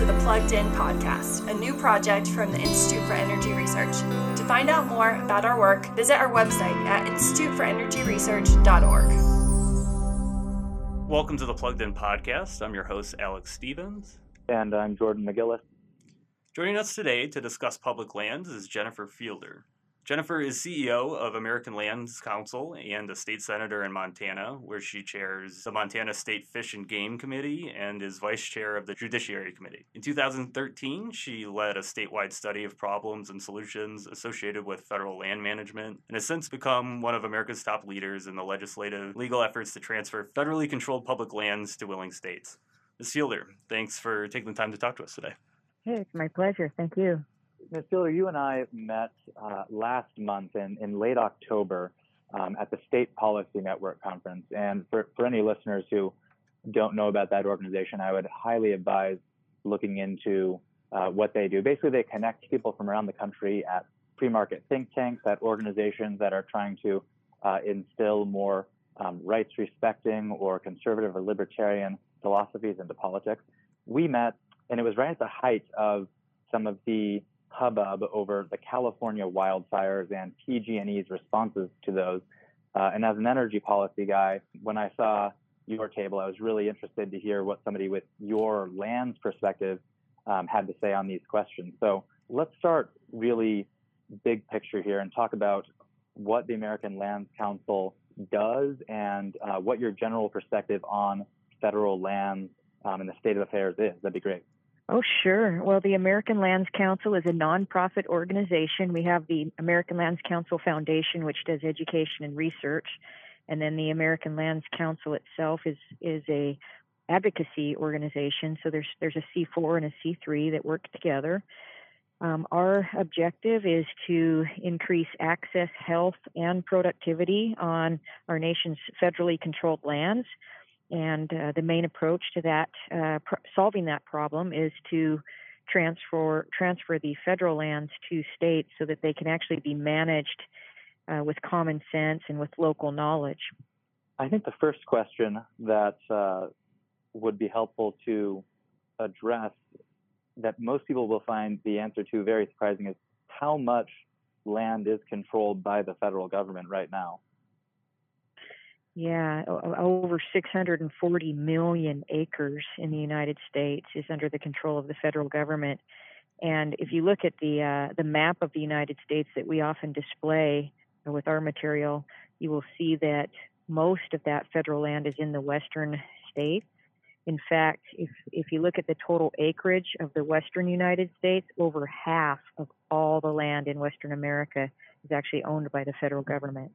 to the Plugged In podcast, a new project from the Institute for Energy Research. To find out more about our work, visit our website at instituteforenergyresearch.org. Welcome to the Plugged In podcast. I'm your host, Alex Stevens. And I'm Jordan McGillis. Joining us today to discuss public lands is Jennifer Fielder. Jennifer is CEO of American Lands Council and a state senator in Montana, where she chairs the Montana State Fish and Game Committee and is vice chair of the Judiciary Committee. In 2013, she led a statewide study of problems and solutions associated with federal land management and has since become one of America's top leaders in the legislative legal efforts to transfer federally controlled public lands to willing states. Ms. Fielder, thanks for taking the time to talk to us today. Hey, it's my pleasure. Thank you. Ms. Fielder, you and I met uh, last month in, in late October um, at the State Policy Network Conference. And for, for any listeners who don't know about that organization, I would highly advise looking into uh, what they do. Basically, they connect people from around the country at free market think tanks, at organizations that are trying to uh, instill more um, rights respecting or conservative or libertarian philosophies into politics. We met, and it was right at the height of some of the hubbub over the California wildfires and PG&E's responses to those. Uh, and as an energy policy guy, when I saw your table, I was really interested to hear what somebody with your land's perspective um, had to say on these questions. So let's start really big picture here and talk about what the American Lands Council does and uh, what your general perspective on federal lands um, and the state of affairs is. That'd be great. Oh, sure. Well, the American Lands Council is a nonprofit organization. We have the American Lands Council Foundation, which does education and research, and then the American Lands Council itself is is a advocacy organization. So there's there's a C4 and a C3 that work together. Um, our objective is to increase access, health, and productivity on our nation's federally controlled lands. And uh, the main approach to that, uh, pr- solving that problem, is to transfer transfer the federal lands to states so that they can actually be managed uh, with common sense and with local knowledge. I think the first question that uh, would be helpful to address that most people will find the answer to very surprising is how much land is controlled by the federal government right now. Yeah, over 640 million acres in the United States is under the control of the federal government. And if you look at the uh, the map of the United States that we often display with our material, you will see that most of that federal land is in the western states. In fact, if if you look at the total acreage of the western United States, over half of all the land in western America is actually owned by the federal government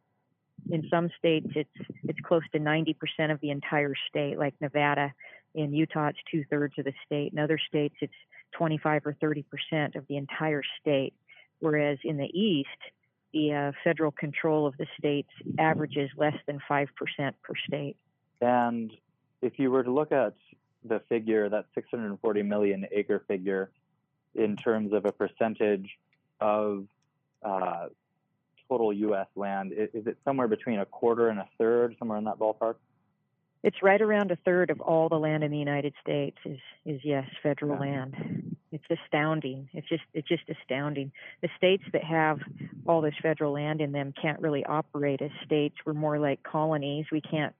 in some states it's it's close to 90% of the entire state like nevada in utah it's two-thirds of the state. In other states it's 25 or 30% of the entire state. Whereas in the east the uh, federal control of the states averages less than 5% per state. And if you were to look at the figure that 640 million acre figure in terms of a percentage of uh, total U.S. land, is it somewhere between a quarter and a third, somewhere in that ballpark? It's right around a third of all the land in the United States is is yes federal yeah. land. It's astounding. It's just it's just astounding. The states that have all this federal land in them can't really operate as states. We're more like colonies. We can't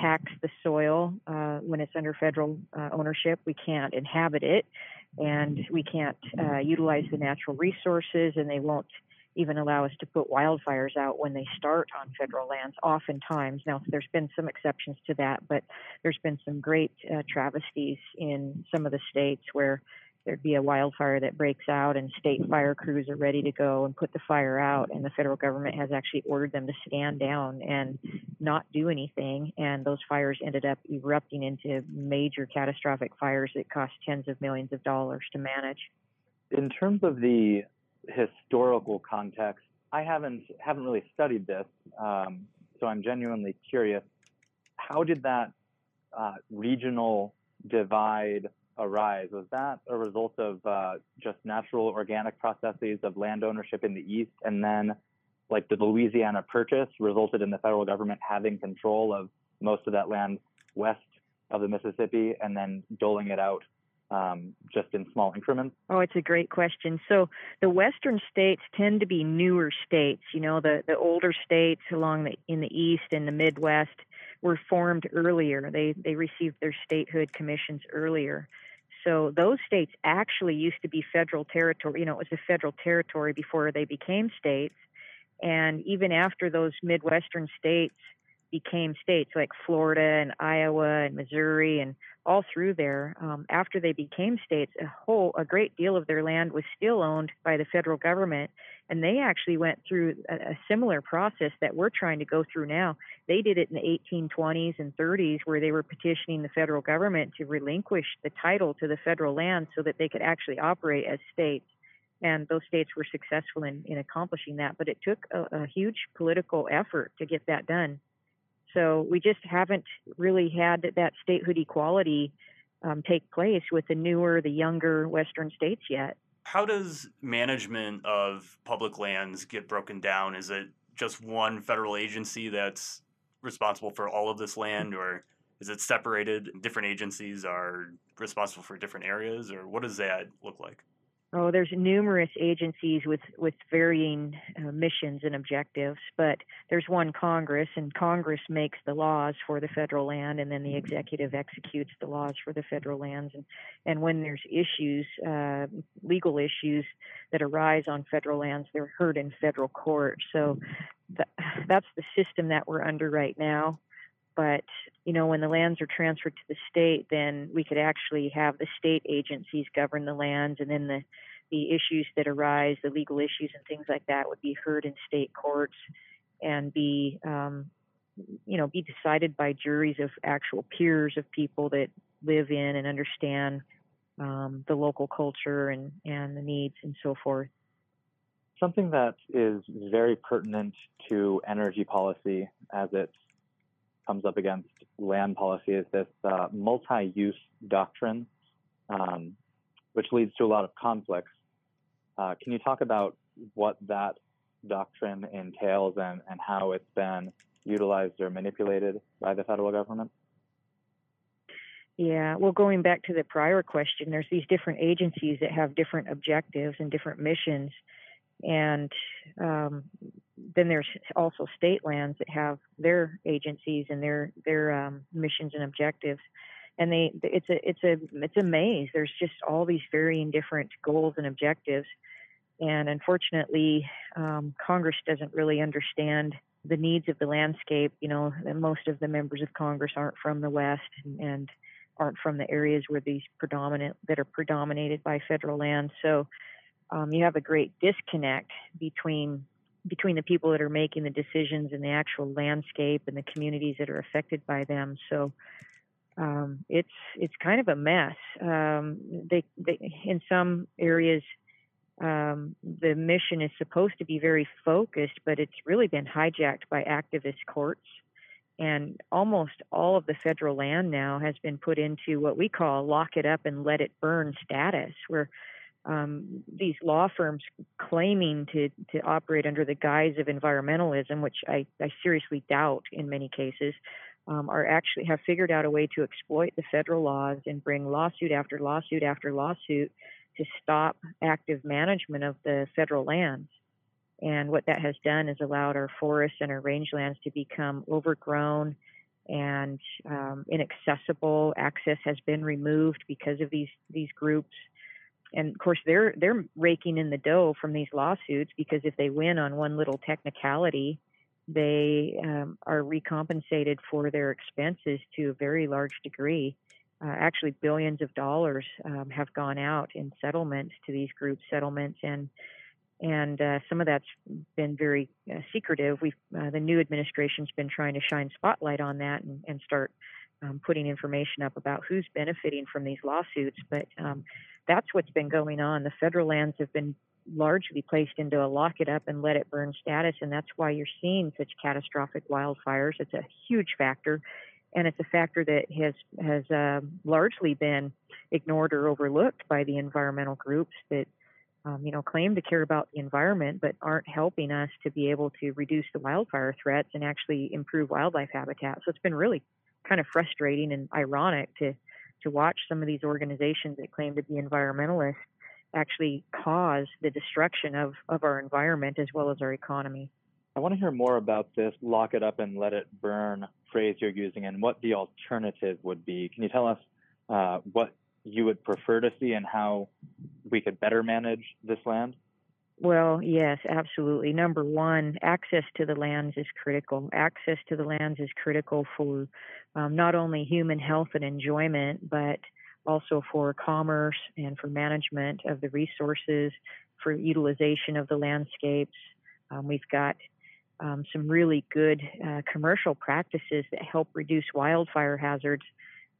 tax the soil uh, when it's under federal uh, ownership. We can't inhabit it, and we can't uh, utilize the natural resources, and they won't even allow us to put wildfires out when they start on federal lands, oftentimes. Now, there's been some exceptions to that, but there's been some great uh, travesties in some of the states where there'd be a wildfire that breaks out and state fire crews are ready to go and put the fire out and the federal government has actually ordered them to stand down and not do anything and those fires ended up erupting into major catastrophic fires that cost tens of millions of dollars to manage in terms of the historical context, I haven't haven't really studied this, um, so I'm genuinely curious. How did that uh, regional divide arise? Was that a result of uh, just natural organic processes of land ownership in the east, and then like the Louisiana Purchase resulted in the federal government having control of most of that land west of the Mississippi, and then doling it out um, just in small increments? Oh, it's a great question. So the western states tend to be newer states. You know, the the older states along the in the east and the Midwest were formed earlier. They they received their statehood commissions earlier. So those states actually used to be federal territory. You know, it was a federal territory before they became states. And even after those Midwestern states became states like Florida and Iowa and Missouri and all through there, um, after they became states, a whole a great deal of their land was still owned by the federal government, and they actually went through a, a similar process that we're trying to go through now. They did it in the 1820s and 30s, where they were petitioning the federal government to relinquish the title to the federal land so that they could actually operate as states and those states were successful in, in accomplishing that. But it took a, a, huge political effort to get that done. So we just haven't really had that statehood equality um, take place with the newer, the younger Western states yet. How does management of public lands get broken down? Is it just one federal agency that's responsible for all of this land, or is it separated? Different agencies are responsible for different areas, or what does that look like? Oh, there's numerous agencies with with varying uh, missions and objectives, but there's one Congress, and Congress makes the laws for the federal land, and then the executive executes the laws for the federal lands. And and when there's issues, uh, legal issues that arise on federal lands, they're heard in federal court. So th- that's the system that we're under right now but you know when the lands are transferred to the state then we could actually have the state agencies govern the lands and then the the issues that arise the legal issues and things like that would be heard in state courts and be um, you know be decided by juries of actual peers of people that live in and understand um, the local culture and and the needs and so forth. Something that is very pertinent to energy policy as it's comes up against land policy is this uh, multi-use doctrine, um, which leads to a lot of conflicts. Uh, can you talk about what that doctrine entails and, and how it's been utilized or manipulated by the federal government? Yeah, well, going back to the prior question, there's these different agencies that have different objectives and different missions and um, then there's also state lands that have their agencies and their their um, missions and objectives. And they it's a it's a it's a maze. There's just all these varying different goals and objectives. And unfortunately um, congress doesn't really understand the needs of the landscape you know most of the members of congress aren't from the west and, and aren't from the areas where these predominant that are predominated by federal land so um, you have a great disconnect between between the people that are making the decisions and the actual landscape and the communities that are affected by them. So um, it's it's kind of a mess. Um, they, they, in some areas, um, the mission is supposed to be very focused, but it's really been hijacked by activist courts. And almost all of the federal land now has been put into what we call lock it up and let it burn status, where um, these law firms claiming to, to operate under the guise of environmentalism, which I, I seriously doubt in many cases, um, are actually have figured out a way to exploit the federal laws and bring lawsuit after lawsuit after lawsuit to stop active management of the federal lands. And what that has done is allowed our forests and our rangelands to become overgrown and um, inaccessible. Access has been removed because of these these groups and of course they're they're raking in the dough from these lawsuits because if they win on one little technicality they um, are recompensated for their expenses to a very large degree uh, actually billions of dollars um, have gone out in settlements to these group settlements and and uh, some of that's been very uh, secretive. we uh, the new administration's been trying to shine spotlight on that and, and start um, putting information up about who's benefiting from these lawsuits. But um, that's what's been going on. The federal lands have been largely placed into a lock it up and let it burn status, and that's why you're seeing such catastrophic wildfires. It's a huge factor, and it's a factor that has has uh, largely been ignored or overlooked by the environmental groups that. Um, you know, claim to care about the environment, but aren't helping us to be able to reduce the wildfire threats and actually improve wildlife habitat. So it's been really kind of frustrating and ironic to to watch some of these organizations that claim to be environmentalists actually cause the destruction of, of our environment as well as our economy. I want to hear more about this lock it up and let it burn phrase you're using and what the alternative would be. Can you tell us uh, what you would prefer to see and how we could better manage this land? Well, yes, absolutely. Number one, access to the lands is critical. Access to the lands is critical for um, not only human health and enjoyment, but also for commerce and for management of the resources, for utilization of the landscapes. Um, we've got um, some really good uh, commercial practices that help reduce wildfire hazards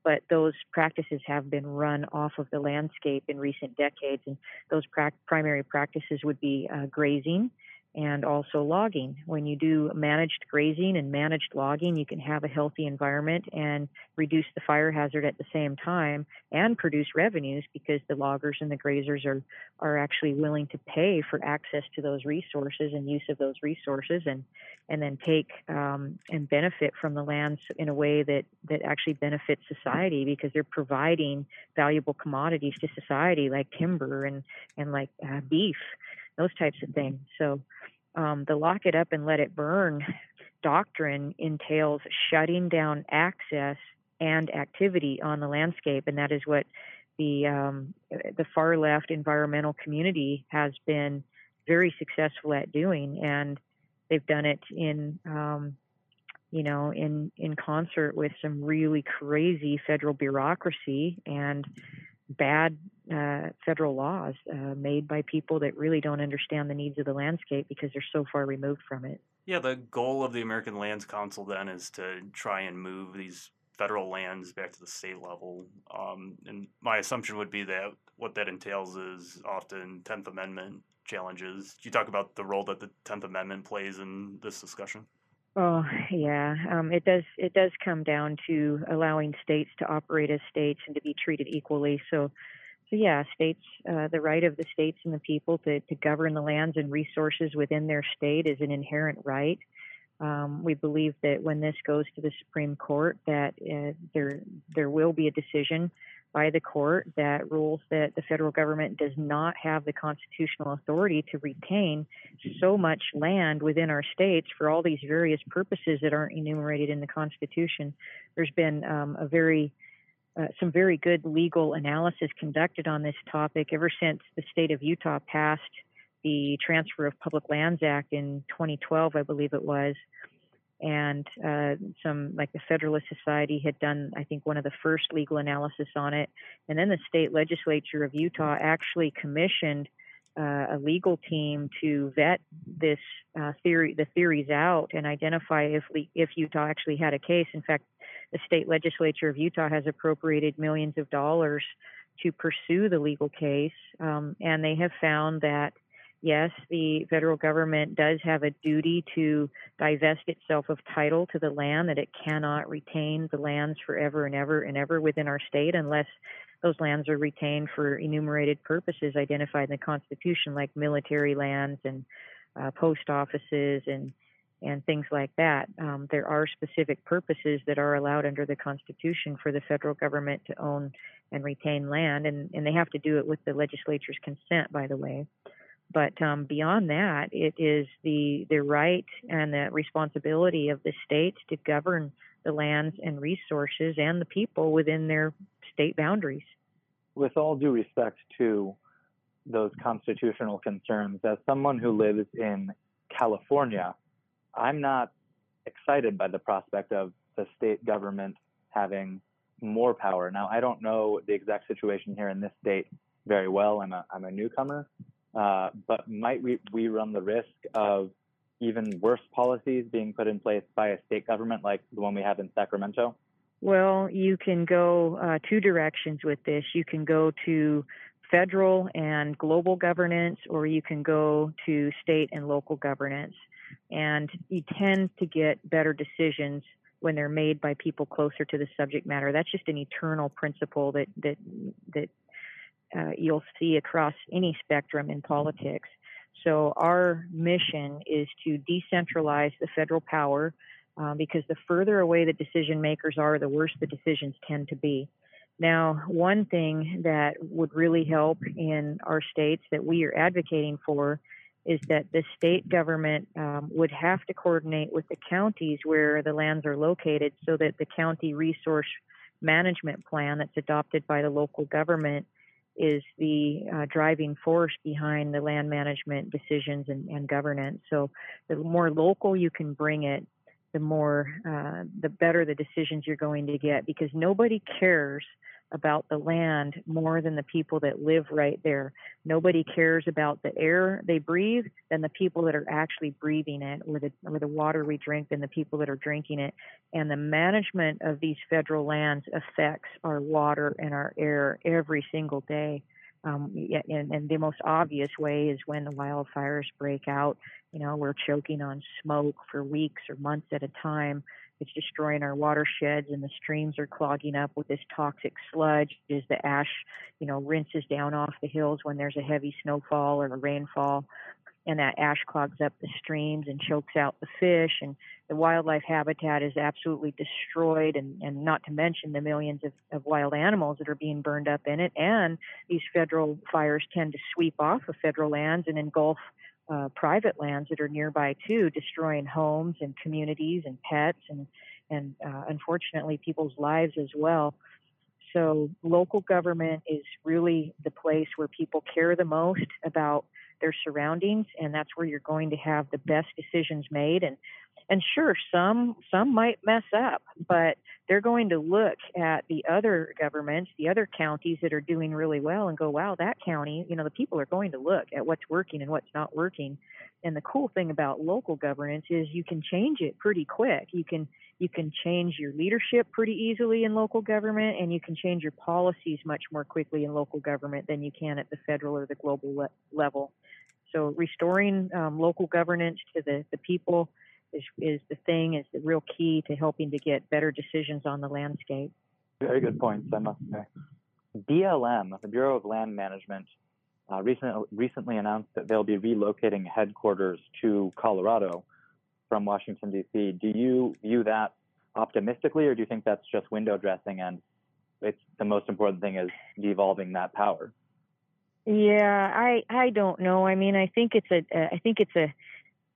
but those practices have been run off of the landscape in recent decades. And those pra- primary practices would be uh, grazing, and also logging. When you do managed grazing and managed logging, you can have a healthy environment and reduce the fire hazard at the same time and produce revenues because the loggers and the grazers are, are actually willing to pay for access to those resources and use of those resources and, and then take um, and benefit from the lands in a way that, that actually benefits society because they're providing valuable commodities to society like timber and, and like uh, beef those types of things. So um, the lock it up and let it burn doctrine entails shutting down access and activity on the landscape, and that is what the um, the far left environmental community has been very successful at doing, and they've done it in um, you know in in concert with some really crazy federal bureaucracy and bad uh, federal laws uh, made by people that really don't understand the needs of the landscape because they're so far removed from it. Yeah, the goal of the American Lands Council then is to try and move these federal lands back to the state level. Um, and my assumption would be that what that entails is often 10th Amendment challenges. You talk about the role that the 10th Amendment plays in this discussion? Oh yeah, um, it does. It does come down to allowing states to operate as states and to be treated equally. So, so yeah, states, uh, the right of the states and the people to, to govern the lands and resources within their state is an inherent right. Um, we believe that when this goes to the Supreme Court, that uh, there there will be a decision by the court that rules that the federal government does not have the constitutional authority to retain so much land within our states for all these various purposes that aren't enumerated in the Constitution. There's been um, a very uh, some very good legal analysis conducted on this topic ever since the state of Utah passed the Transfer of Public Lands Act in 2012, I believe it was and uh, some like the Federalist Society had done, I think, one of the first legal analysis on it, and then the state legislature of Utah actually commissioned uh, a legal team to vet this uh, theory, the theories out, and identify if if Utah actually had a case. In fact, the state legislature of Utah has appropriated millions of dollars to pursue the legal case, um, and they have found that yes, the federal government does have a duty to divest itself of title to the land, that it cannot retain the lands forever and ever and ever within our state unless those lands are retained for enumerated purposes identified in the Constitution, like military lands and uh, post offices and and things like that. Um, there are specific purposes that are allowed under the Constitution for the federal government to own and retain land, and, and they have to do it with the legislature's consent, by the way. But um, beyond that, it is the the right and the responsibility of the states to govern the lands and resources and the people within their state boundaries. With all due respect to those constitutional concerns, as someone who lives in California, I'm not excited by the prospect of the state government having more power. Now, I don't know the exact situation here in this state very well. I'm a, I'm a newcomer, uh, but might we, we run the risk of even worse policies being put in place by a state government like the one we have in Sacramento? Well, you can go uh, two directions with this. You can go to federal and global governance, or you can go to state and local governance. And you tend to get better decisions when they're made by people closer to the subject matter. That's just an eternal principle that that that uh, you'll see across any spectrum in politics. So, our mission is to decentralize the federal power uh, because the further away the decision makers are, the worse the decisions tend to be. Now, one thing that would really help in our states that we are advocating for is that the state government um, would have to coordinate with the counties where the lands are located so that the county resource management plan that's adopted by the local government is the uh, driving force behind the land management decisions and, and, governance. So the more local you can bring it, the more, uh, the better the decisions you're going to get because nobody cares about the land more than the people that live right there. Nobody cares about the air they breathe than the people that are actually breathing it, or the or the water we drink than the people that are drinking it. And the management of these federal lands affects our water and our air every single day. Um, and, and the most obvious way is when the wildfires break out. You know, we're choking on smoke for weeks or months at a time. It's destroying our watersheds, and the streams are clogging up with this toxic sludge as the ash, you know, rinses down off the hills when there's a heavy snowfall or a rainfall. And that ash clogs up the streams and chokes out the fish, and the wildlife habitat is absolutely destroyed, and, and not to mention the millions of, of wild animals that are being burned up in it. And these federal fires tend to sweep off of federal lands and engulf uh, private lands that are nearby too, destroying homes and communities and pets and and uh, unfortunately people's lives as well. So local government is really the place where people care the most about their surroundings, and that's where you're going to have the best decisions made. And and sure, some some might mess up, but they're going to look at the other governments, the other counties that are doing really well, and go, "Wow, that county." You know, the people are going to look at what's working and what's not working. And the cool thing about local governance is you can change it pretty quick. You can you can change your leadership pretty easily in local government, and you can change your policies much more quickly in local government than you can at the federal or the global le- level. So restoring um, local governance to the, the people is, is the thing, is the real key to helping to get better decisions on the landscape. Very good points, I must say. BLM, the Bureau of Land Management, uh, recently, recently announced that they'll be relocating headquarters to Colorado from Washington, D.C. Do you view that optimistically, or do you think that's just window dressing and it's the most important thing is devolving that power? Yeah, I I don't know. I mean, I think it's a I think it's a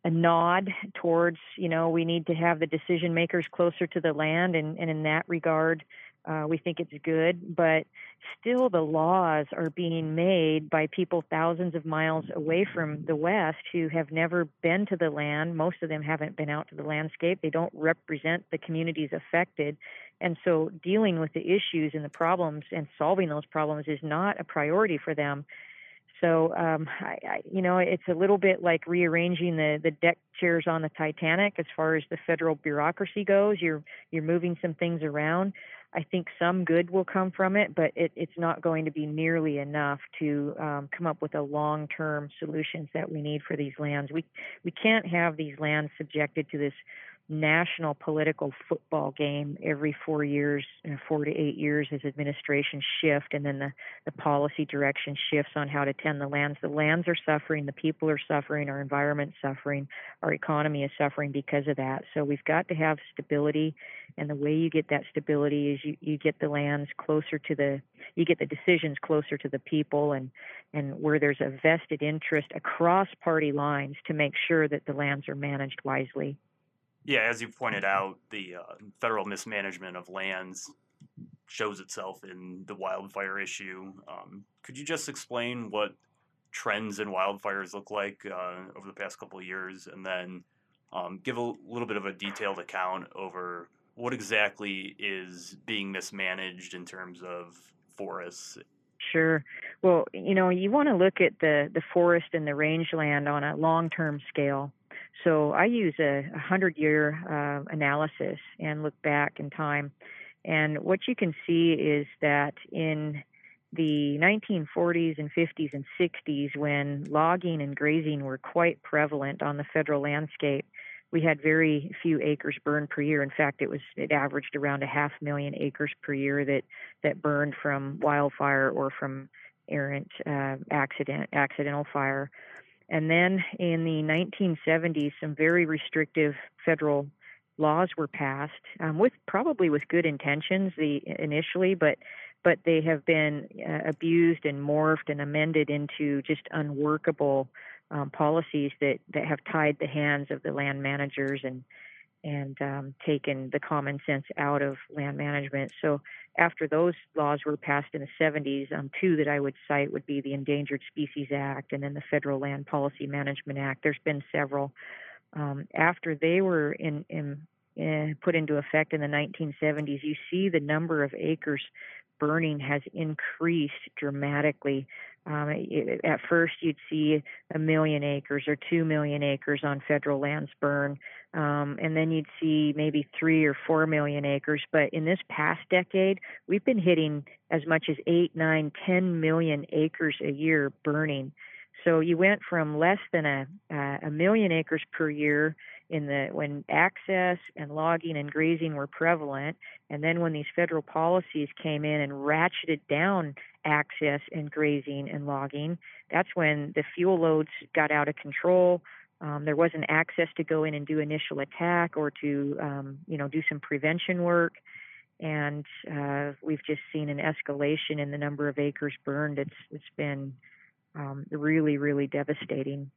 a nod towards you know we need to have the decision makers closer to the land, and and in that regard, uh, we think it's good. But still, the laws are being made by people thousands of miles away from the West who have never been to the land. Most of them haven't been out to the landscape. They don't represent the communities affected. And so, dealing with the issues and the problems and solving those problems is not a priority for them. So, um, I, I, you know, it's a little bit like rearranging the, the deck chairs on the Titanic as far as the federal bureaucracy goes. You're you're moving some things around. I think some good will come from it, but it, it's not going to be nearly enough to um, come up with the long-term solutions that we need for these lands. We we can't have these lands subjected to this national political football game every four years, four to eight years as administrations shift and then the, the policy direction shifts on how to tend the lands. The lands are suffering, the people are suffering, our environment's suffering, our economy is suffering because of that. So we've got to have stability and the way you get that stability is you, you get the lands closer to the you get the decisions closer to the people and and where there's a vested interest across party lines to make sure that the lands are managed wisely. Yeah, as you pointed out, the uh, federal mismanagement of lands shows itself in the wildfire issue. Um, could you just explain what trends in wildfires look like uh, over the past couple of years, and then um, give a little bit of a detailed account over what exactly is being mismanaged in terms of forests? Sure. Well, you know, you want to look at the the forest and the rangeland on a long term scale. So I use a, a hundred year uh, analysis and look back in time. And what you can see is that in the 1940s and 50s and 60s, when logging and grazing were quite prevalent on the federal landscape, we had very few acres burned per year. In fact, it was it averaged around a half million acres per year that that burned from wildfire or from errant uh, accident accidental fire. And then in the 1970s, some very restrictive federal laws were passed, um, with probably with good intentions the initially, but but they have been uh, abused and morphed and amended into just unworkable um, policies that, that have tied the hands of the land managers and and um, taken the common sense out of land management. So after those laws were passed in the 70s, um, two that I would cite would be the Endangered Species Act and then the Federal Land Policy Management Act. There's been several. Um, after they were in, in, in, eh, put into effect in the 1970s, you see the number of acres burning has increased dramatically. Um, it, at first, you'd see a million acres or two million acres on federal lands burn, um, and then you'd see maybe three or four million acres. But in this past decade, we've been hitting as much as eight, nine, ten million acres a year burning. So you went from less than a, a million acres per year in the when access and logging and grazing were prevalent, and then when these federal policies came in and ratcheted down access and grazing and logging, that's when the fuel loads got out of control. Um, there wasn't access to go in and do initial attack or to um, you know do some prevention work and uh, we've just seen an escalation in the number of acres burned. It's it's been um, really really devastating.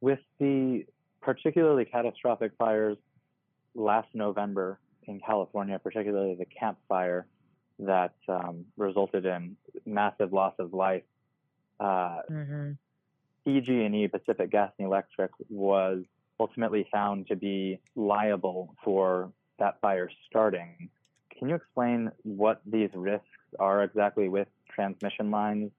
With the particularly catastrophic fires last November in California, particularly the Camp Fire that um, resulted in massive loss of life. Uh, mm-hmm. PG&E, Pacific Gas and Electric, was ultimately found to be liable for that fire starting. Can you explain what these risks are exactly with transmission lines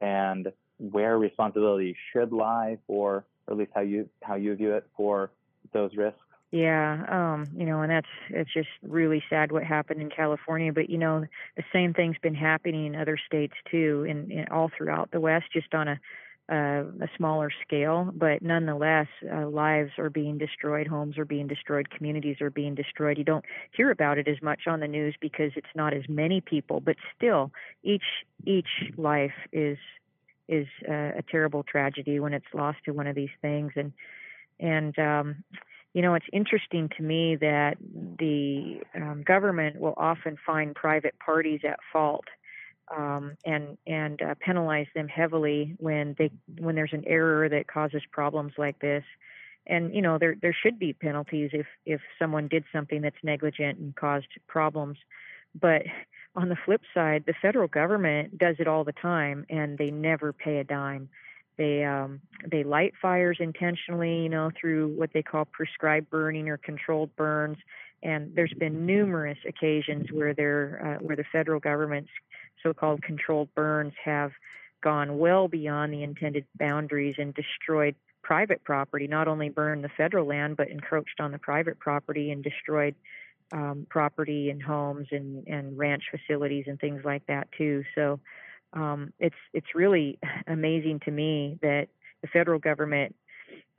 and where responsibility should lie for or at least how you how you view it for those risks? Yeah, um, you know, and that's it's just really sad what happened in California. But you know, the same thing's been happening in other states too, and, all throughout the West, just on a uh, a smaller scale. But nonetheless, uh, lives are being destroyed, homes are being destroyed, communities are being destroyed. You don't hear about it as much on the news because it's not as many people. But still, each each life is is a, a terrible tragedy when it's lost to one of these things and and um you know it's interesting to me that the um, government will often find private parties at fault um, and and uh, penalize them heavily when they when there's an error that causes problems like this and you know there there should be penalties if if someone did something that's negligent and caused problems but on the flip side, the federal government does it all the time, and they never pay a dime. They um, they light fires intentionally, you know, through what they call prescribed burning or controlled burns. And there's been numerous occasions where they uh, where the federal government's so-called controlled burns have gone well beyond the intended boundaries and destroyed private property. Not only burned the federal land, but encroached on the private property and destroyed um, property and homes and, and ranch facilities and things like that too. So um, it's it's really amazing to me that the federal government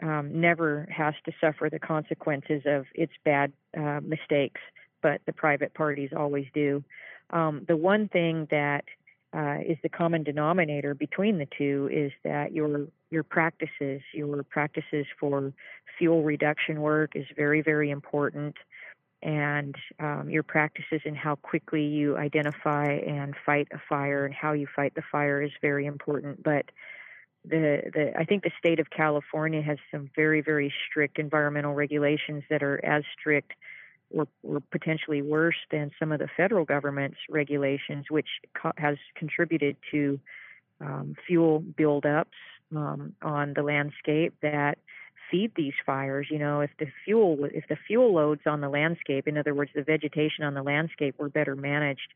um, never has to suffer the consequences of its bad uh, mistakes, but the private parties always do. Um, the one thing that uh, is the common denominator between the two is that your your practices, your practices for fuel reduction work is very very important and um, your practices and how quickly you identify and fight a fire and how you fight the fire is very important. But the, the I think the state of California has some very very strict environmental regulations that are as strict or, or potentially worse than some of the federal government's regulations, which co- has contributed to um, fuel buildups um, on the landscape that feed these fires. You know if the fuel if the fuel loads on the landscape in other words the vegetation on the landscape were better managed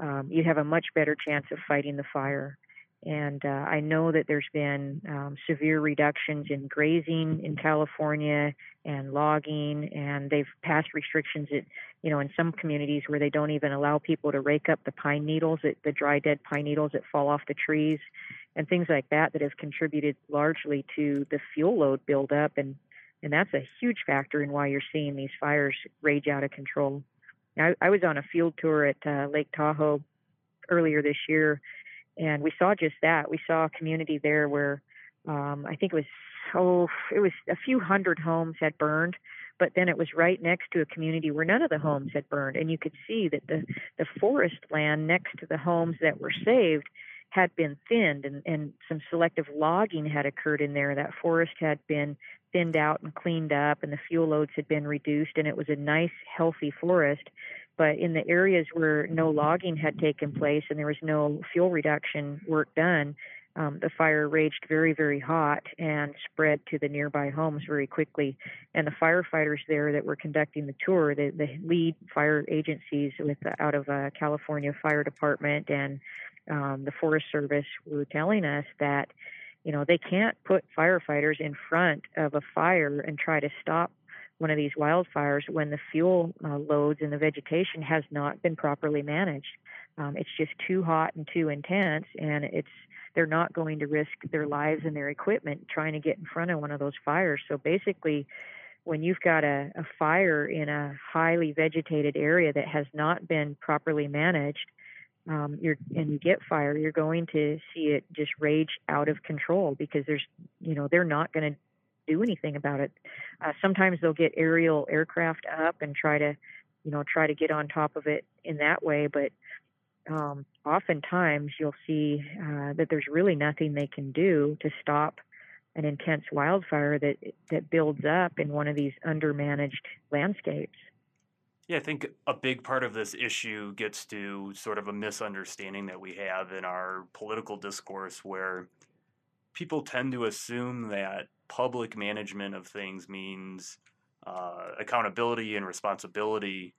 um, you have a much better chance of fighting the fire and uh, I know that there's been um, severe reductions in grazing in California and logging, and they've passed restrictions that, you know, in some communities where they don't even allow people to rake up the pine needles, the dry dead pine needles that fall off the trees and things like that that have contributed largely to the fuel load buildup and and that's a huge factor in why you're seeing these fires rage out of control. I, I was on a field tour at uh, Lake Tahoe earlier this year, and we saw just that. We saw a community there where um, I think it was oh, it was a few hundred homes had burned, but then it was right next to a community where none of the homes had burned, and you could see that the the forest land next to the homes that were saved had been thinned and, and some selective logging had occurred in there. That forest had been thinned out and cleaned up and the fuel loads had been reduced and it was a nice healthy forest but in the areas where no logging had taken place and there was no fuel reduction work done um, the fire raged very very hot and spread to the nearby homes very quickly. And the firefighters there that were conducting the tour the, the lead fire agencies with out of uh, california fire department and um, the forest service were telling us that you know, they can't put firefighters in front of a fire and try to stop one of these wildfires when the fuel uh, loads in the vegetation has not been properly managed. Um, it's just too hot and too intense, and it's they're not going to risk their lives and their equipment trying to get in front of one of those fires. So basically, when you've got a, a fire in a highly vegetated area that has not been properly managed, um, you're and you get fire, you're going to see it just rage out of control because there's, you know, they're not going to do anything about it. Uh, sometimes they'll get aerial aircraft up and try to, you know, try to get on top of it in that way, but um, oftentimes you'll see uh, that there's really nothing they can do to stop an intense wildfire that that builds up in one of these undermanaged landscapes. Yeah, I think a big part of this issue gets to sort of a misunderstanding that we have in our political discourse where people tend to assume that public management of things means uh, accountability and responsibility.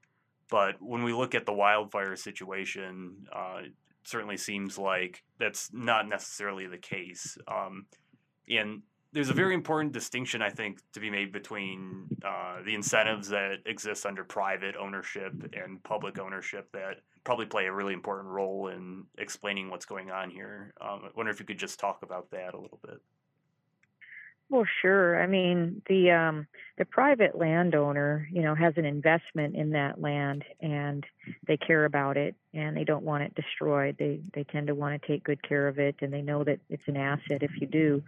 But when we look at the wildfire situation, uh, it certainly seems like that's not necessarily the case. Um, and there's a very important distinction, I think, to be made between uh, the incentives that exist under private ownership and public ownership that probably play a really important role in explaining what's going on here. Um, I wonder if you could just talk about that a little bit. Well, sure. I mean, the um, the private landowner, you know, has an investment in that land, and they care about it, and they don't want it destroyed. They they tend to want to take good care of it, and they know that it's an asset if you do.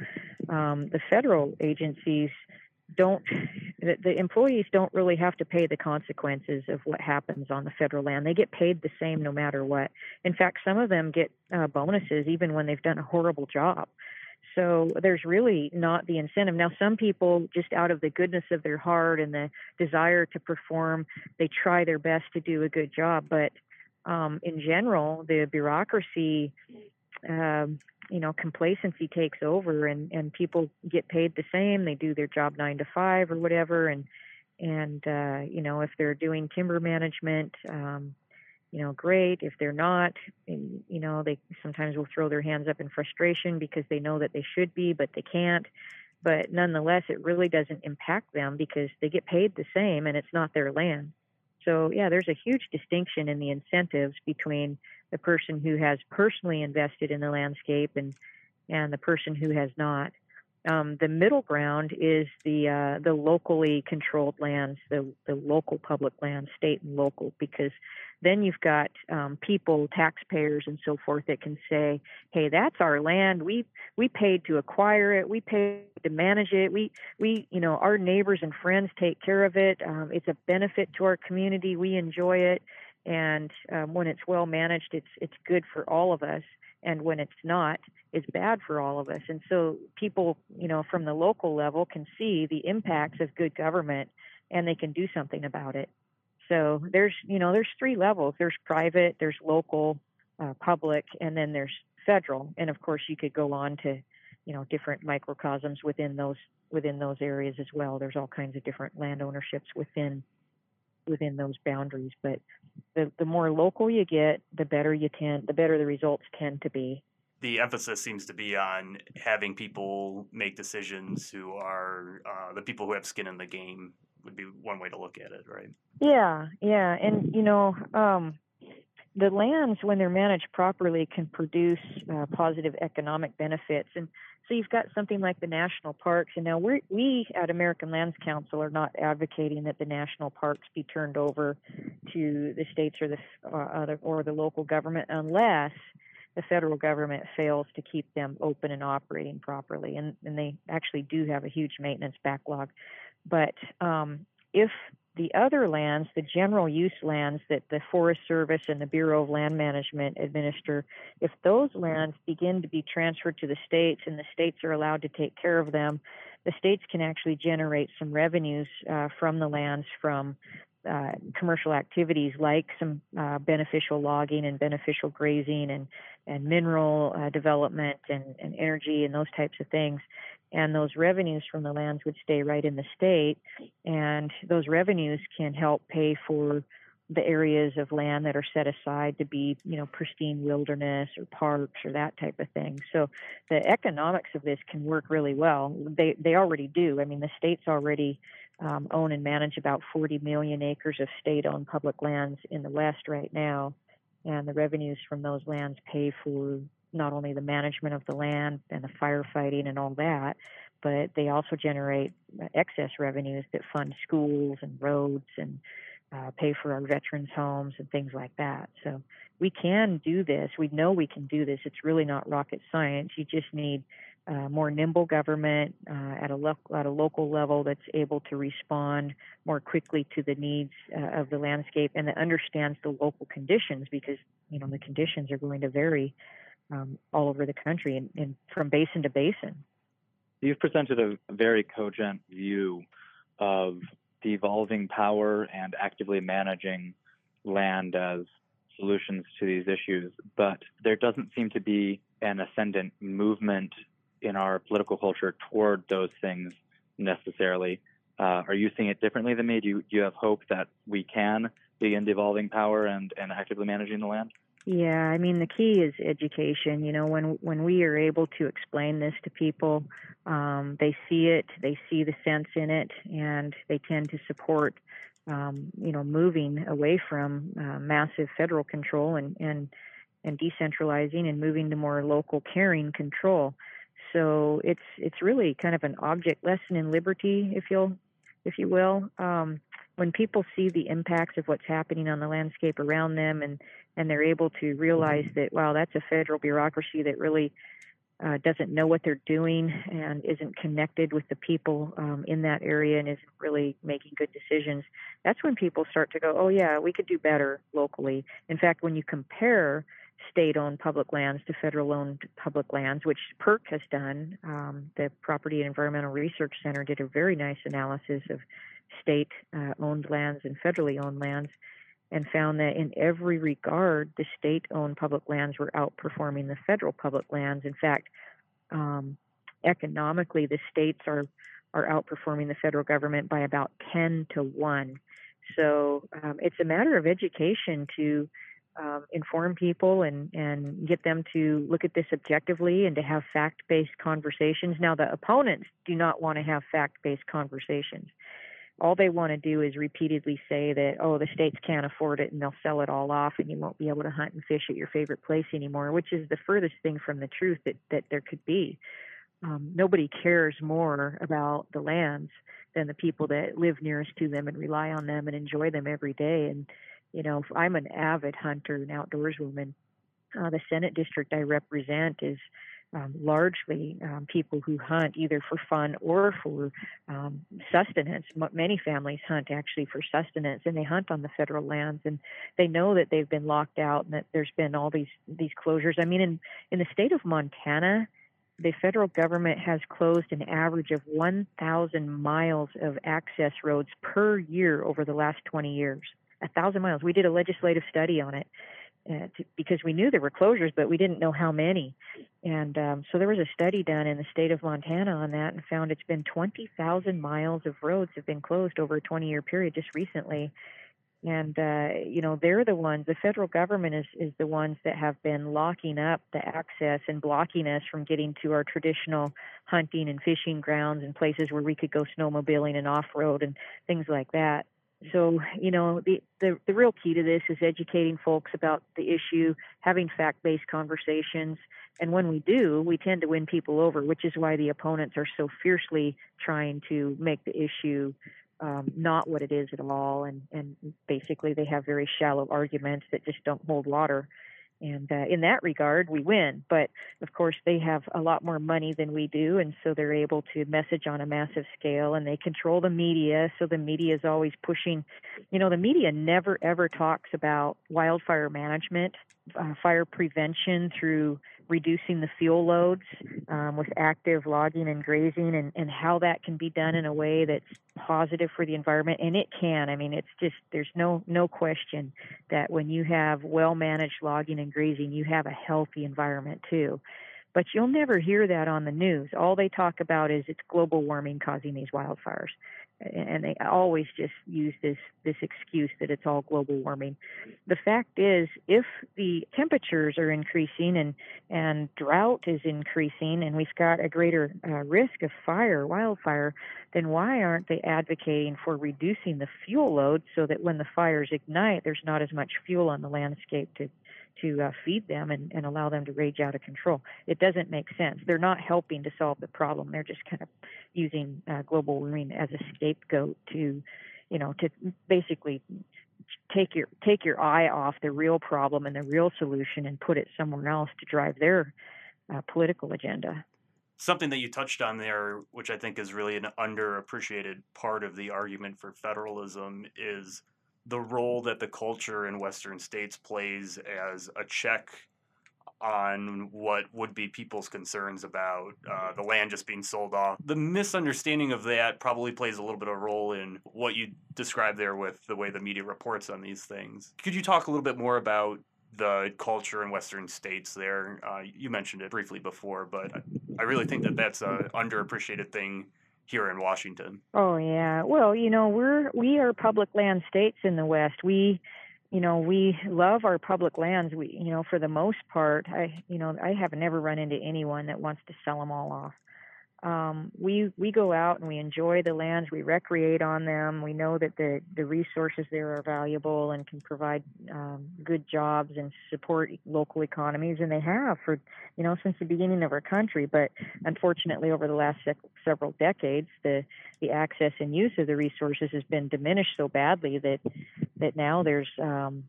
Um, the federal agencies don't the, employees don't really have to pay the consequences of what happens on the federal land. They get paid the same no matter what. In fact, some of them get uh, bonuses even when they've done a horrible job. So there's really not the incentive. Now, some people, just out of the goodness of their heart and the desire to perform, they try their best to do a good job. But um, in general, the bureaucracy, um, you know, complacency takes over, and and people get paid the same. They do their job nine to five or whatever, and and uh, you know, if they're doing timber management. Um, you know, great. If they're not, you know, they sometimes will throw their hands up in frustration because they know that they should be, but they can't. But nonetheless, it really doesn't impact them because they get paid the same and it's not their land. So, yeah, there's a huge distinction in the incentives between the person who has personally invested in the landscape and, and the person who has not. Um, the middle ground is the uh, the locally controlled lands, the the local public lands, state and local, because then you've got um, people, taxpayers, and so forth that can say, "Hey, that's our land. We we paid to acquire it. We paid to manage it. We we you know our neighbors and friends take care of it. Um, it's a benefit to our community. We enjoy it, and um, when it's well managed, it's it's good for all of us." and when it's not it's bad for all of us. And so people you know from the local level can see the impacts of good government and they can do something about it. So there's you know there's three levels. There's private there's local uh, public and then there's federal. And of course you could go on to you know different microcosms within those within those areas as well. There's all kinds of different land ownerships within within those boundaries. But the the more local you get, the better you tend, the better the results tend to be. The emphasis seems to be on having people make decisions who are uh, the people who have skin in the game. Would be one way to look at it, right? Yeah, yeah, and you know, um, the lands, when they're managed properly, can produce uh, positive economic benefits. And so you've got something like the national parks. And now we we at American Lands Council are not advocating that the national parks be turned over to the states or the uh, or the local government unless the federal government fails to keep them open and operating properly. And, and they actually do have a huge maintenance backlog. But um, if the other lands, the general use lands that the Forest Service and the Bureau of Land Management administer, if those lands begin to be transferred to the states and the states are allowed to take care of them, the states can actually generate some revenues uh, from the lands from uh, commercial activities like some uh, beneficial logging and beneficial grazing and, and mineral uh, development and, and energy and those types of things and those revenues from the lands would stay right in the state and those revenues can help pay for the areas of land that are set aside to be you know pristine wilderness or parks or that type of thing. So the economics of this can work really well. They they already do. I mean the states already um, own and manage about 40 million acres of state owned public lands in the west right now and the revenues from those lands pay for not only the management of the land and the firefighting and all that, but they also generate excess revenues that fund schools and roads and uh, pay for our veterans' homes and things like that. So we can do this. We know we can do this. It's really not rocket science. You just need uh, more nimble government uh, at a lo- at a local level that's able to respond more quickly to the needs uh, of the landscape and that understands the local conditions because you know the conditions are going to vary um, all over the country and, and, from basin to basin. You've presented a very cogent view of devolving power and actively managing land as solutions to these issues, but there doesn't seem to be an ascendant movement in our political culture toward those things necessarily. Uh, are you seeing it differently than me? Do you, do you have hope that we can begin devolving power and, and actively managing the land? Yeah, I mean the key is education. You know, when when we are able to explain this to people, um, they see it, they see the sense in it, and they tend to support. Um, you know, moving away from uh, massive federal control and and and decentralizing and moving to more local caring control. So it's it's really kind of an object lesson in liberty, if you'll if you will. Um, when people see the impacts of what's happening on the landscape around them and and they're able to realize that wow that's a federal bureaucracy that really uh, doesn't know what they're doing and isn't connected with the people um, in that area and isn't really making good decisions that's when people start to go oh yeah we could do better locally in fact when you compare state-owned public lands to federal-owned public lands, which PERC has done. Um, the Property and Environmental Research Center did a very nice analysis of state uh, owned lands and federally owned lands and found that in every regard, the state owned public lands were outperforming the federal public lands. In fact, um, economically, the states are, are outperforming the federal government by about 10 to 1. So um, it's a matter of education to um, inform people and, and get them to look at this objectively and to have fact based conversations. Now, the opponents do not want to have fact based conversations all they want to do is repeatedly say that oh the states can't afford it and they'll sell it all off and you won't be able to hunt and fish at your favorite place anymore which is the furthest thing from the truth that that there could be. Um, nobody cares more about the lands than the people that live nearest to them and rely on them and enjoy them every day. And you know i'm an avid hunter and outdoorswoman uh, the senate district i represent is um, largely um, people who hunt either for fun or for um, sustenance. Many families hunt actually for sustenance, and they hunt on the federal lands, and they know that they've been locked out and that there's been all these these closures. I mean, in in the state of Montana, the federal government has closed an average of 1,000 miles of access roads per year over the last 20 years. A thousand miles. We did a legislative study on it uh, to, because we knew there were closures, but we didn't know how many. And um, so there was a study done in the state of Montana on that and found it's been 20,000 miles of roads have been closed over a 20 year period just recently. And, uh, you know, they're the ones, the federal government is, is the ones that have been locking up the access and blocking us from getting to our traditional hunting and fishing grounds and places where we could go snowmobiling and off road and things like that. So, you know, the, the, the real key to this is educating folks about the issue, having fact based conversations. And when we do, we tend to win people over, which is why the opponents are so fiercely trying to make the issue um, not what it is at all. And, and basically, they have very shallow arguments that just don't hold water. And uh, in that regard, we win. But of course, they have a lot more money than we do, and so they're able to message on a massive scale, and they control the media. So the media is always pushing. You know, the media never ever talks about wildfire management, uh, fire prevention through reducing the fuel loads um, with active logging and grazing and, and how that can be done in a way that's positive for the environment. And it can. I mean it's just there's no no question that when you have well managed logging and grazing you have a healthy environment too. But you'll never hear that on the news. All they talk about is it's global warming causing these wildfires and they always just use this this excuse that it's all global warming. The fact is, if the temperatures are increasing and and drought is increasing, and we've got a greater uh, risk of fire, wildfire, then why aren't they advocating for reducing the fuel load so that when the fires ignite, there's not as much fuel on the landscape to to uh, feed them and, and allow them to rage out of control. It doesn't make sense. They're not helping to solve the problem. They're just kind of using uh, global warming as a scapegoat to, you know, to basically take your take your eye off the real problem and the real solution and put it somewhere else to drive their uh, political agenda. Something that you touched on there, which I think is really an underappreciated part of the argument for federalism, is the role that the culture in Western states plays as a check on what would be people's concerns about uh, the land just being sold off. The misunderstanding of that probably plays a little bit of a role in what you described there with the way the media reports on these things. Could you talk a little bit more about the culture in Western states there? Uh, you mentioned it briefly before, but I really think that that's an underappreciated thing here in Washington. Oh yeah. Well, you know, we're we are public land states in the West. We you know, we love our public lands. We, you know, for the most part, I, you know, I have never run into anyone that wants to sell them all off um, we we go out and we enjoy the lands, we recreate on them. We know that the the resources there are valuable and can provide um, good jobs and support local economies, and they have for you know since the beginning of our country. But unfortunately, over the last several decades, the the access and use of the resources has been diminished so badly that that now there's um,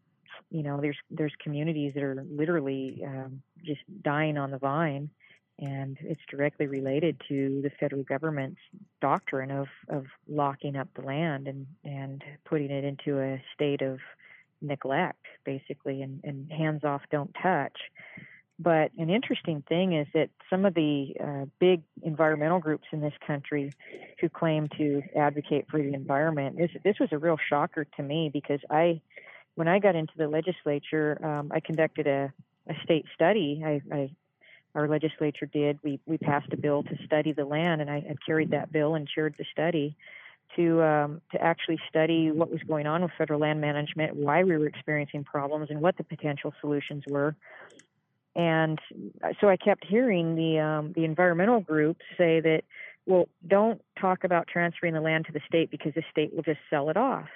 you know there's there's communities that are literally um, just dying on the vine and it's directly related to the federal government's doctrine of, of locking up the land and, and putting it into a state of neglect, basically, and, and hands off, don't touch. But an interesting thing is that some of the uh, big environmental groups in this country who claim to advocate for the environment, this, this was a real shocker to me because I, when I got into the legislature, um, I conducted a, a state study. I, I our legislature did. We we passed a bill to study the land, and I, I carried that bill and chaired the study to um, to actually study what was going on with federal land management, why we were experiencing problems, and what the potential solutions were. And so I kept hearing the um, the environmental groups say that, well, don't talk about transferring the land to the state because the state will just sell it off.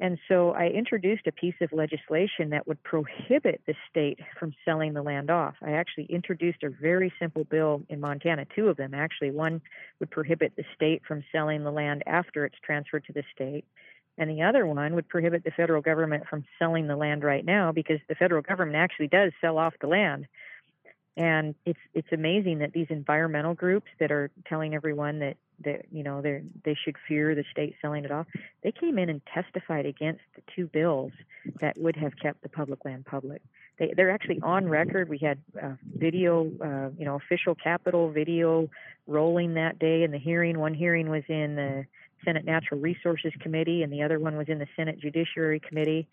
And so I introduced a piece of legislation that would prohibit the state from selling the land off. I actually introduced a very simple bill in Montana, two of them actually. One would prohibit the state from selling the land after it's transferred to the state. And the other one would prohibit the federal government from selling the land right now because the federal government actually does sell off the land. And it's it's amazing that these environmental groups that are telling everyone that that you know they they should fear the state selling it off. They came in and testified against the two bills that would have kept the public land public. They they're actually on record. We had uh, video, uh, you know, official Capitol video rolling that day in the hearing. One hearing was in the Senate Natural Resources Committee, and the other one was in the Senate Judiciary Committee.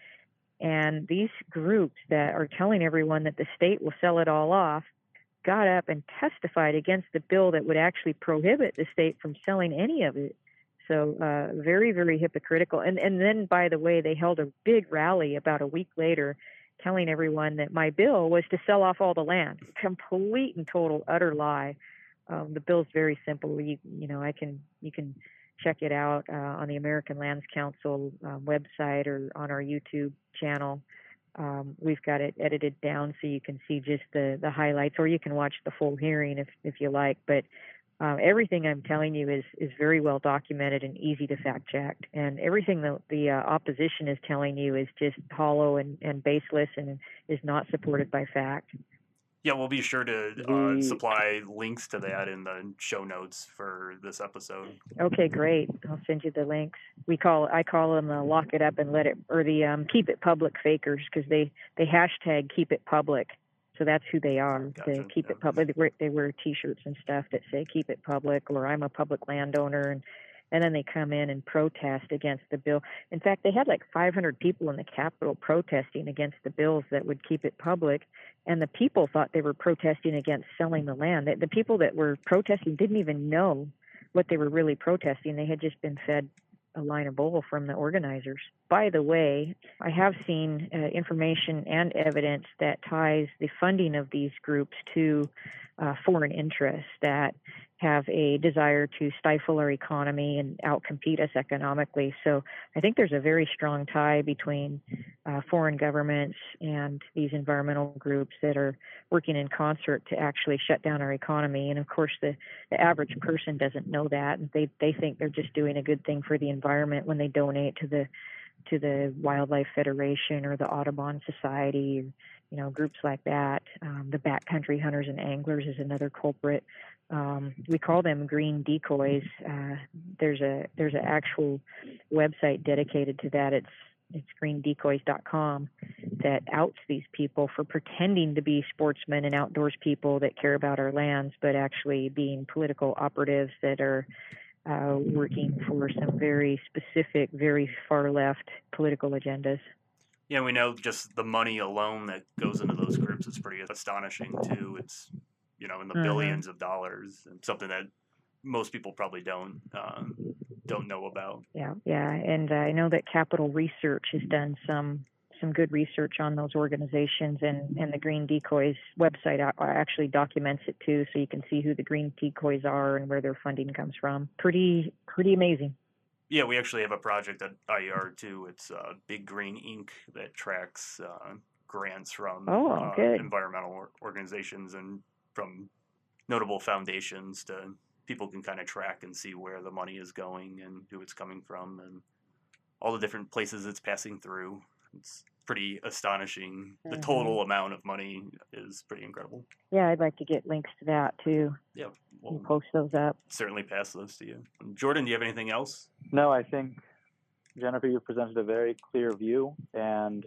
And these groups that are telling everyone that the state will sell it all off got up and testified against the bill that would actually prohibit the state from selling any of it. So uh, very, very hypocritical. And and then, by the way, they held a big rally about a week later, telling everyone that my bill was to sell off all the land. Complete and total utter lie. Um, the bill's very simple. You you know I can you can check it out uh, on the American Lands Council uh, website or on our YouTube channel. Um, we've got it edited down so you can see just the, the highlights, or you can watch the full hearing if, if you like. But um, everything I'm telling you is is very well documented and easy to fact check. And everything that the uh, opposition is telling you is just hollow and, and baseless and is not supported by fact. Yeah, we'll be sure to uh, supply links to that in the show notes for this episode. Okay, great. I'll send you the links. We call I call them the lock it up and let it or the um, keep it public fakers because they they hashtag keep it public. So that's who they are. Gotcha. They keep it public. They wear, they wear T-shirts and stuff that say "Keep it public" or "I'm a public landowner," and and then they come in and protest against the bill. In fact, they had like 500 people in the Capitol protesting against the bills that would keep it public, and the people thought they were protesting against selling the land. The, people that were protesting didn't even know what they were really protesting. They had just been fed a line of bull from the organizers. By the way, I have seen uh, information and evidence that ties the funding of these groups to uh, foreign interests that have a desire to stifle our economy and outcompete us economically. So I think there's a very strong tie between uh, foreign governments and these environmental groups that are working in concert to actually shut down our economy. And of course, the, the average person doesn't know that. They they think they're just doing a good thing for the environment when they donate to the to the Wildlife Federation or the Audubon Society, you know, groups like that. Um, the Backcountry Hunters and Anglers is another culprit. Um, we call them green decoys. Uh, there's a there's an actual website dedicated to that. It's it's greendecoys.com that outs these people for pretending to be sportsmen and outdoors people that care about our lands, but actually being political operatives that are uh, working for some very specific, very far left political agendas. Yeah, we know just the money alone that goes into those groups is pretty astonishing too. It's you know in the Mhm. billions of dollars, and something that most people probably don't um, don't know about. Yeah, yeah, and uh, I know that Capital Research has done some some good research on those organizations, and and the Green Decoys website actually documents it too, so you can see who the Green Decoys are and where their funding comes from. Pretty pretty amazing. Yeah, we actually have a project at IER too. It's uh, Big Green Inc. that tracks uh, grants from Oh, uh, environmental organizations and from notable foundations to people can kind of track and see where the money is going and who it's coming from and all the different places it's passing through. It's pretty astonishing. The Mhm. total amount of money is pretty incredible. Yeah, I'd like to get links to that too. Yeah, we'll post those up. certainly pass those to you. Jordan, do you have anything else? No, I think Jennifer, you presented a very clear view, and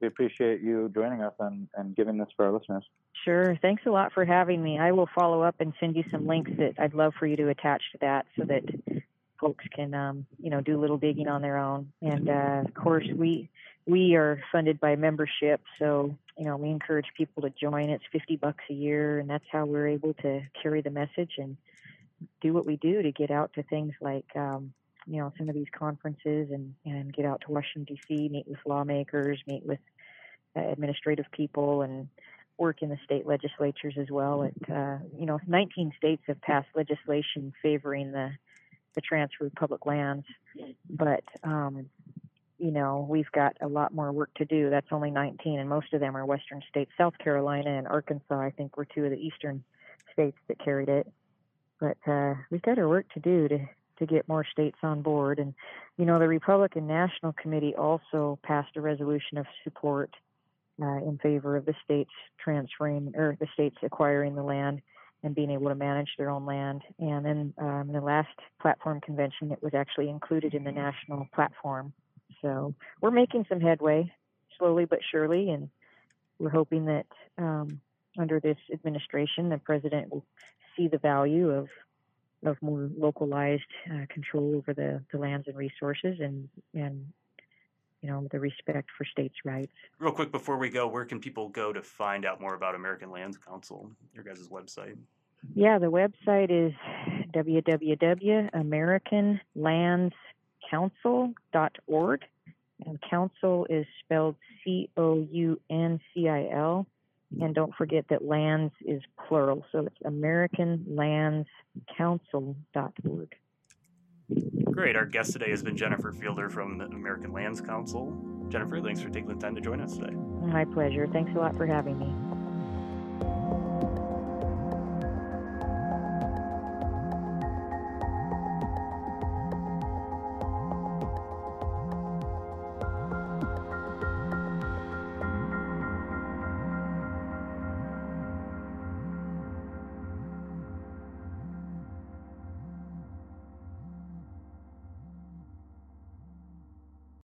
we appreciate you joining us and, and giving this for our listeners. Sure. Thanks a lot for having me. I will follow up and send you some links that I'd love for you to attach to that so that folks can um, you know do a little digging on their own. And uh, of course, we we are funded by membership, so you know we encourage people to join. It's 50 bucks a year, and that's how we're able to carry the message and do what we do to get out to things like um, you know some of these conferences and and get out to Washington D.C., meet with lawmakers, meet with uh, administrative people, and work in the state legislatures as well. It, uh, you know, 19 states have passed legislation favoring the the transfer of public lands, but um, you know we've got a lot more work to do. That's only 19, and most of them are western states. South Carolina and Arkansas, I think, were two of the eastern states that carried it. But uh, we've got our work to do to to get more states on board. And you know, the Republican National Committee also passed a resolution of support uh, in favor of the states transferring or the states acquiring the land and being able to manage their own land. And then um, the last platform convention, it was actually included in the national platform. So we're making some headway, slowly but surely, and we're hoping that um, under this administration, the president will see the value of of more localized uh, control over the, the lands and resources and and you know the respect for states' rights. Real quick before we go, where can people go to find out more about American Lands Council, your guys' website? Yeah, the website is www.americanlandscouncil.org, and council is spelled C O U N C I L. And don't forget that lands is plural, so it's AmericanLandsCouncil.org. Great. Our guest today has been Jennifer Fielder from the American Lands Council. Jennifer, thanks for taking the time to join us today. My pleasure. Thanks a lot for having me.